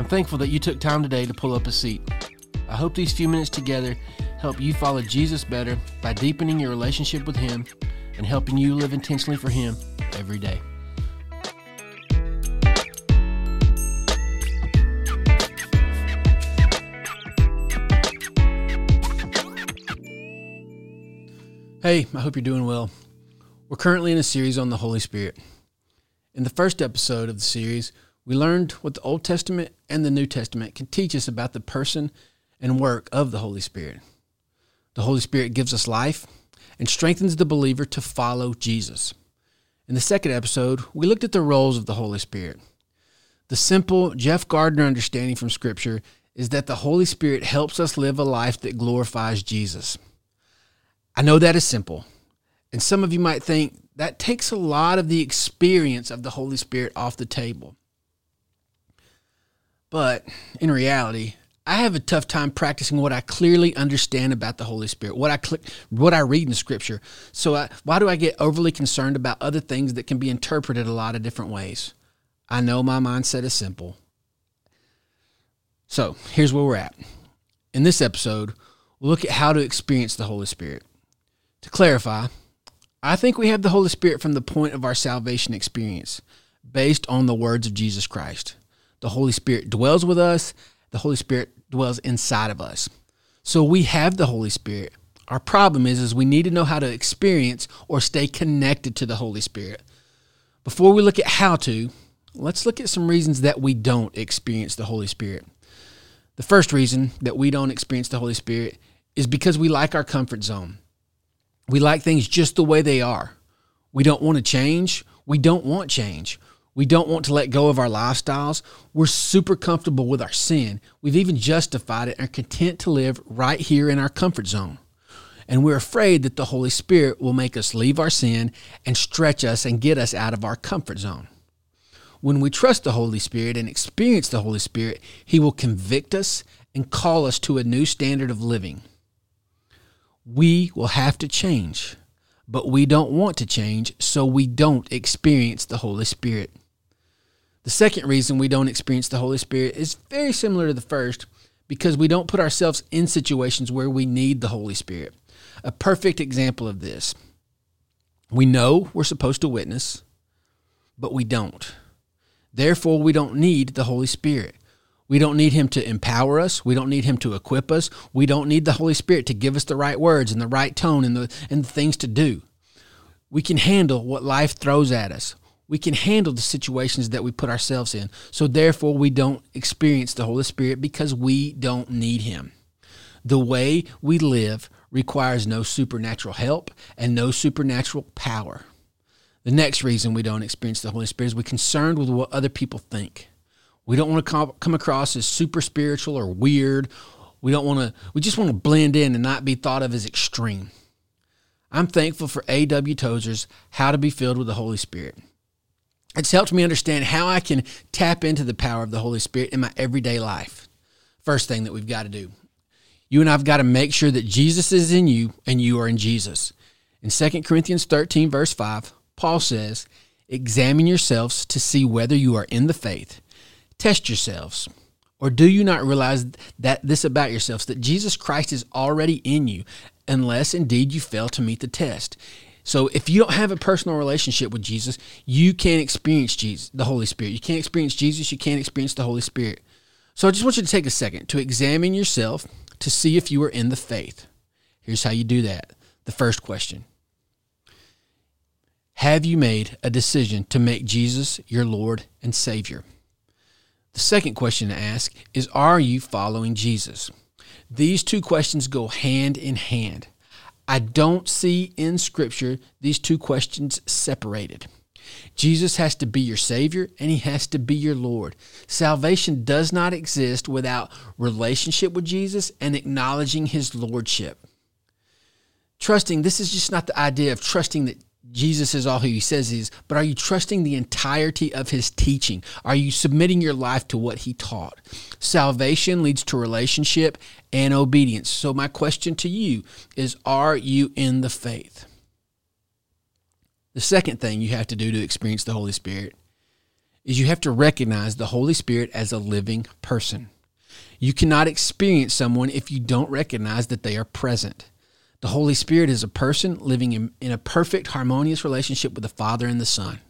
I'm thankful that you took time today to pull up a seat. I hope these few minutes together help you follow Jesus better by deepening your relationship with Him and helping you live intentionally for Him every day. Hey, I hope you're doing well. We're currently in a series on the Holy Spirit. In the first episode of the series, we learned what the Old Testament and the New Testament can teach us about the person and work of the Holy Spirit. The Holy Spirit gives us life and strengthens the believer to follow Jesus. In the second episode, we looked at the roles of the Holy Spirit. The simple Jeff Gardner understanding from Scripture is that the Holy Spirit helps us live a life that glorifies Jesus. I know that is simple. And some of you might think that takes a lot of the experience of the Holy Spirit off the table. But in reality, I have a tough time practicing what I clearly understand about the Holy Spirit, what I cl- what I read in Scripture. So I, why do I get overly concerned about other things that can be interpreted a lot of different ways? I know my mindset is simple. So here's where we're at. In this episode, we'll look at how to experience the Holy Spirit. To clarify, I think we have the Holy Spirit from the point of our salvation experience, based on the words of Jesus Christ. The Holy Spirit dwells with us, the Holy Spirit dwells inside of us. So we have the Holy Spirit. Our problem is, is we need to know how to experience or stay connected to the Holy Spirit. Before we look at how to, let's look at some reasons that we don't experience the Holy Spirit. The first reason that we don't experience the Holy Spirit is because we like our comfort zone. We like things just the way they are. We don't want to change. We don't want change. We don't want to let go of our lifestyles. We're super comfortable with our sin. We've even justified it and are content to live right here in our comfort zone. And we're afraid that the Holy Spirit will make us leave our sin and stretch us and get us out of our comfort zone. When we trust the Holy Spirit and experience the Holy Spirit, He will convict us and call us to a new standard of living we will have to change, but we don't want to change, so we don't experience the Holy Spirit. The second reason we don't experience the Holy Spirit is very similar to the first because we don't put ourselves in situations where we need the Holy Spirit. A perfect example of this we know we're supposed to witness, but we don't. Therefore, we don't need the Holy Spirit. We don't need him to empower us. We don't need him to equip us. We don't need the Holy Spirit to give us the right words and the right tone and the and the things to do. We can handle what life throws at us. We can handle the situations that we put ourselves in. So therefore we don't experience the Holy Spirit because we don't need him. The way we live requires no supernatural help and no supernatural power. The next reason we don't experience the Holy Spirit is we're concerned with what other people think. We don't want to come across as super spiritual or weird. We don't want to, we just want to blend in and not be thought of as extreme. I'm thankful for A.W. Tozer's How to Be Filled with the Holy Spirit. It's helped me understand how I can tap into the power of the Holy Spirit in my everyday life. First thing that we've got to do you and I've got to make sure that Jesus is in you and you are in Jesus. In 2 Corinthians 13, verse 5, Paul says, Examine yourselves to see whether you are in the faith. Test yourselves. Or do you not realize that this about yourselves, that Jesus Christ is already in you, unless indeed you fail to meet the test? So if you don't have a personal relationship with Jesus, you can't experience Jesus, the Holy Spirit. You can't experience Jesus, you can't experience the Holy Spirit. So I just want you to take a second to examine yourself to see if you are in the faith. Here's how you do that. The first question Have you made a decision to make Jesus your Lord and Savior? The second question to ask is Are you following Jesus? These two questions go hand in hand. I don't see in Scripture these two questions separated. Jesus has to be your Savior and He has to be your Lord. Salvation does not exist without relationship with Jesus and acknowledging His Lordship. Trusting, this is just not the idea of trusting that Jesus is all who he says he is, but are you trusting the entirety of his teaching? Are you submitting your life to what he taught? Salvation leads to relationship and obedience. So, my question to you is Are you in the faith? The second thing you have to do to experience the Holy Spirit is you have to recognize the Holy Spirit as a living person. You cannot experience someone if you don't recognize that they are present. The Holy Spirit is a person living in, in, a perfect, harmonious relationship with the Father and the Son.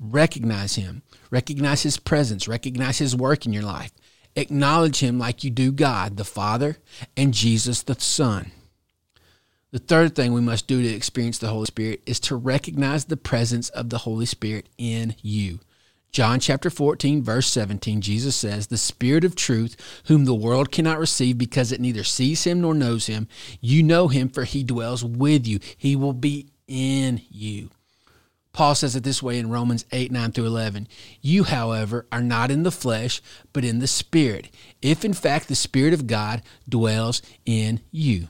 Recognize Him, recognize His presence, recognize His work in your life. Acknowledge Him like you do God, the Father, and Jesus, the Son. The third thing we must do to experience the Holy Spirit is to recognize the presence of the Holy Spirit in you. John chapter 14, verse 17, Jesus says, The Spirit of truth, whom the world cannot receive because it neither sees him nor knows him, you know him, for he dwells with you. He will be in you. Paul says it this way in Romans 8, 9 through 11. You, however, are not in the flesh, but in the Spirit, if in fact the Spirit of God dwells in you.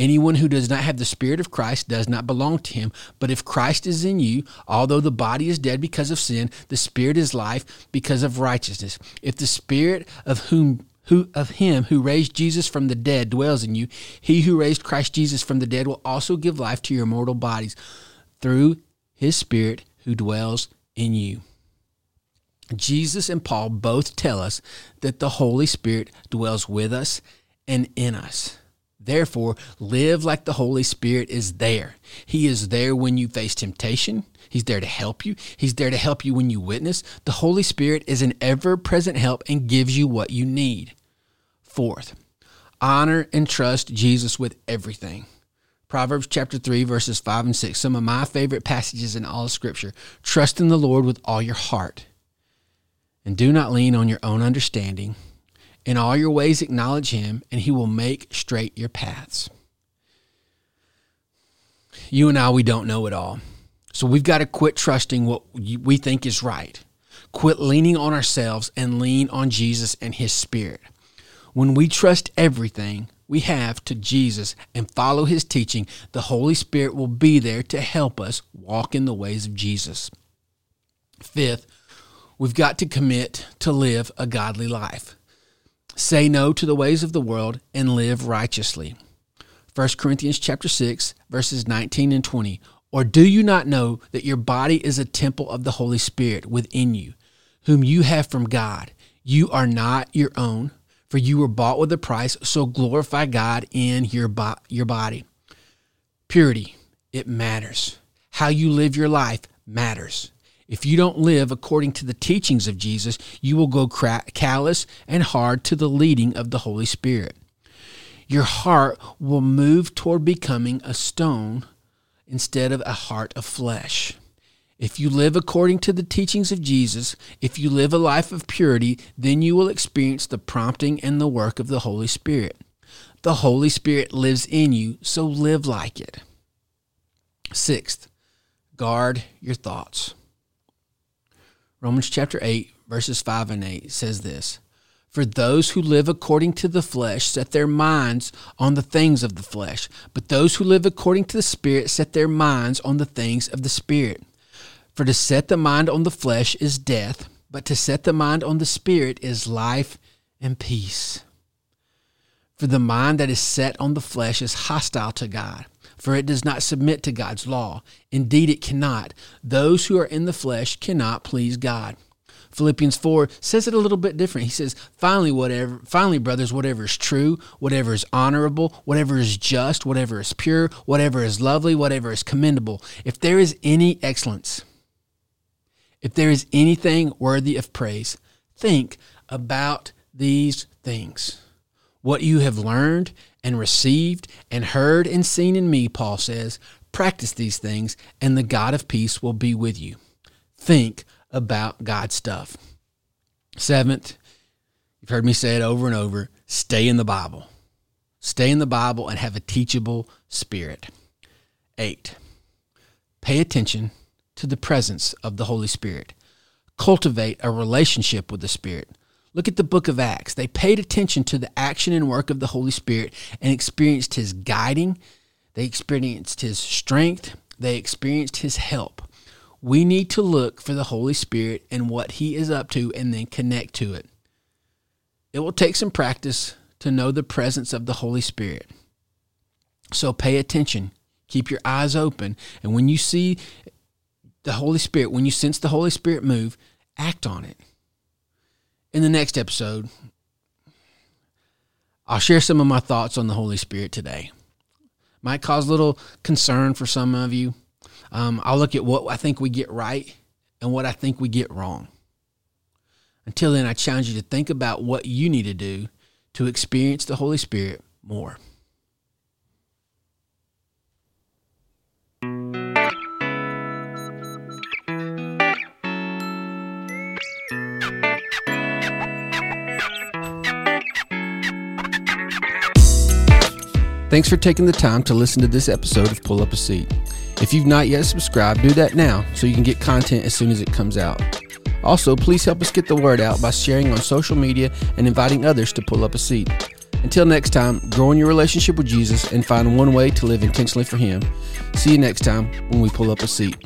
Anyone who does not have the Spirit of Christ does not belong to him. But if Christ is in you, although the body is dead because of sin, the Spirit is life because of righteousness. If the Spirit of whom who of him who raised Jesus from the dead dwells in you, he who raised Christ Jesus from the dead will also give life to your mortal bodies through his Spirit who dwells in you. Jesus and Paul both tell us that the Holy Spirit dwells with us and in us. Therefore, live like the Holy Spirit is there. He is there when you face temptation. He's there to help you. He's there to help you when you witness. The Holy Spirit is an ever present help and gives you what you need. Fourth, honor and trust Jesus with everything. Proverbs chapter 3, verses 5 and 6, some of my favorite passages in all Scripture. Trust in the Lord with all your heart, and do not lean on your own understanding. In all your ways, acknowledge him, and he will make straight your paths. You and I, we don't know it all. So we've got to quit trusting what we think is right. Quit leaning on ourselves and lean on Jesus and his spirit. When we trust everything we have to Jesus and follow his teaching, the Holy Spirit will be there to help us walk in the ways of Jesus. Fifth, we've got to commit to live a godly life. Say no to the ways of the world and live righteously. 1 Corinthians chapter 6 verses 19 and 20. Or do you not know that your body is a temple of the Holy Spirit within you, whom you have from God? You are not your own, for you were bought with a price, so glorify God in your, bo- your body. Purity, it matters. How you live your life matters. If you don't live according to the teachings of Jesus, you will go callous and hard to the leading of the Holy Spirit. Your heart will move toward becoming a stone instead of a heart of flesh. If you live according to the teachings of Jesus, if you live a life of purity, then you will experience the prompting and the work of the Holy Spirit. The Holy Spirit lives in you, so live like it. Sixth, guard your thoughts. Romans chapter 8, verses 5 and 8 says this For those who live according to the flesh set their minds on the things of the flesh, but those who live according to the Spirit set their minds on the things of the Spirit. For to set the mind on the flesh is death, but to set the mind on the Spirit is life and peace. For the mind that is set on the flesh is hostile to God for it does not submit to God's law. Indeed, it cannot. Those who are in the flesh cannot please God. Philippians 4 says it a little bit different. He says, finally, whatever, finally, brothers, whatever is true, whatever is honorable, whatever is just, whatever is pure, whatever is lovely, whatever is commendable, if there is any excellence, if there is anything worthy of praise, think about these things. What you have learned and received and heard and seen in me, Paul says, practice these things, and the God of peace will be with you. Think about God's stuff. Seventh, you've heard me say it over and over stay in the Bible. Stay in the Bible and have a teachable spirit. Eight, pay attention to the presence of the Holy Spirit. Cultivate a relationship with the Spirit. Look at the book of Acts. They paid attention to the action and work of the Holy Spirit and experienced his guiding. They experienced his strength. They experienced his help. We need to look for the Holy Spirit and what he is up to and then connect to it. It will take some practice to know the presence of the Holy Spirit. So pay attention. Keep your eyes open. And when you see the Holy Spirit, when you sense the Holy Spirit move, act on it. In the next episode, I'll share some of my thoughts on the Holy Spirit today. Might cause a little concern for some of you. Um, I'll look at what I think we get right and what I think we get wrong. Until then, I challenge you to think about what you need to do to experience the Holy Spirit more. Thanks for taking the time to listen to this episode of Pull Up a Seat. If you've not yet subscribed, do that now so you can get content as soon as it comes out. Also, please help us get the word out by sharing on social media and inviting others to pull up a seat. Until next time, grow in your relationship with Jesus and find one way to live intentionally for Him. See you next time when we pull up a seat.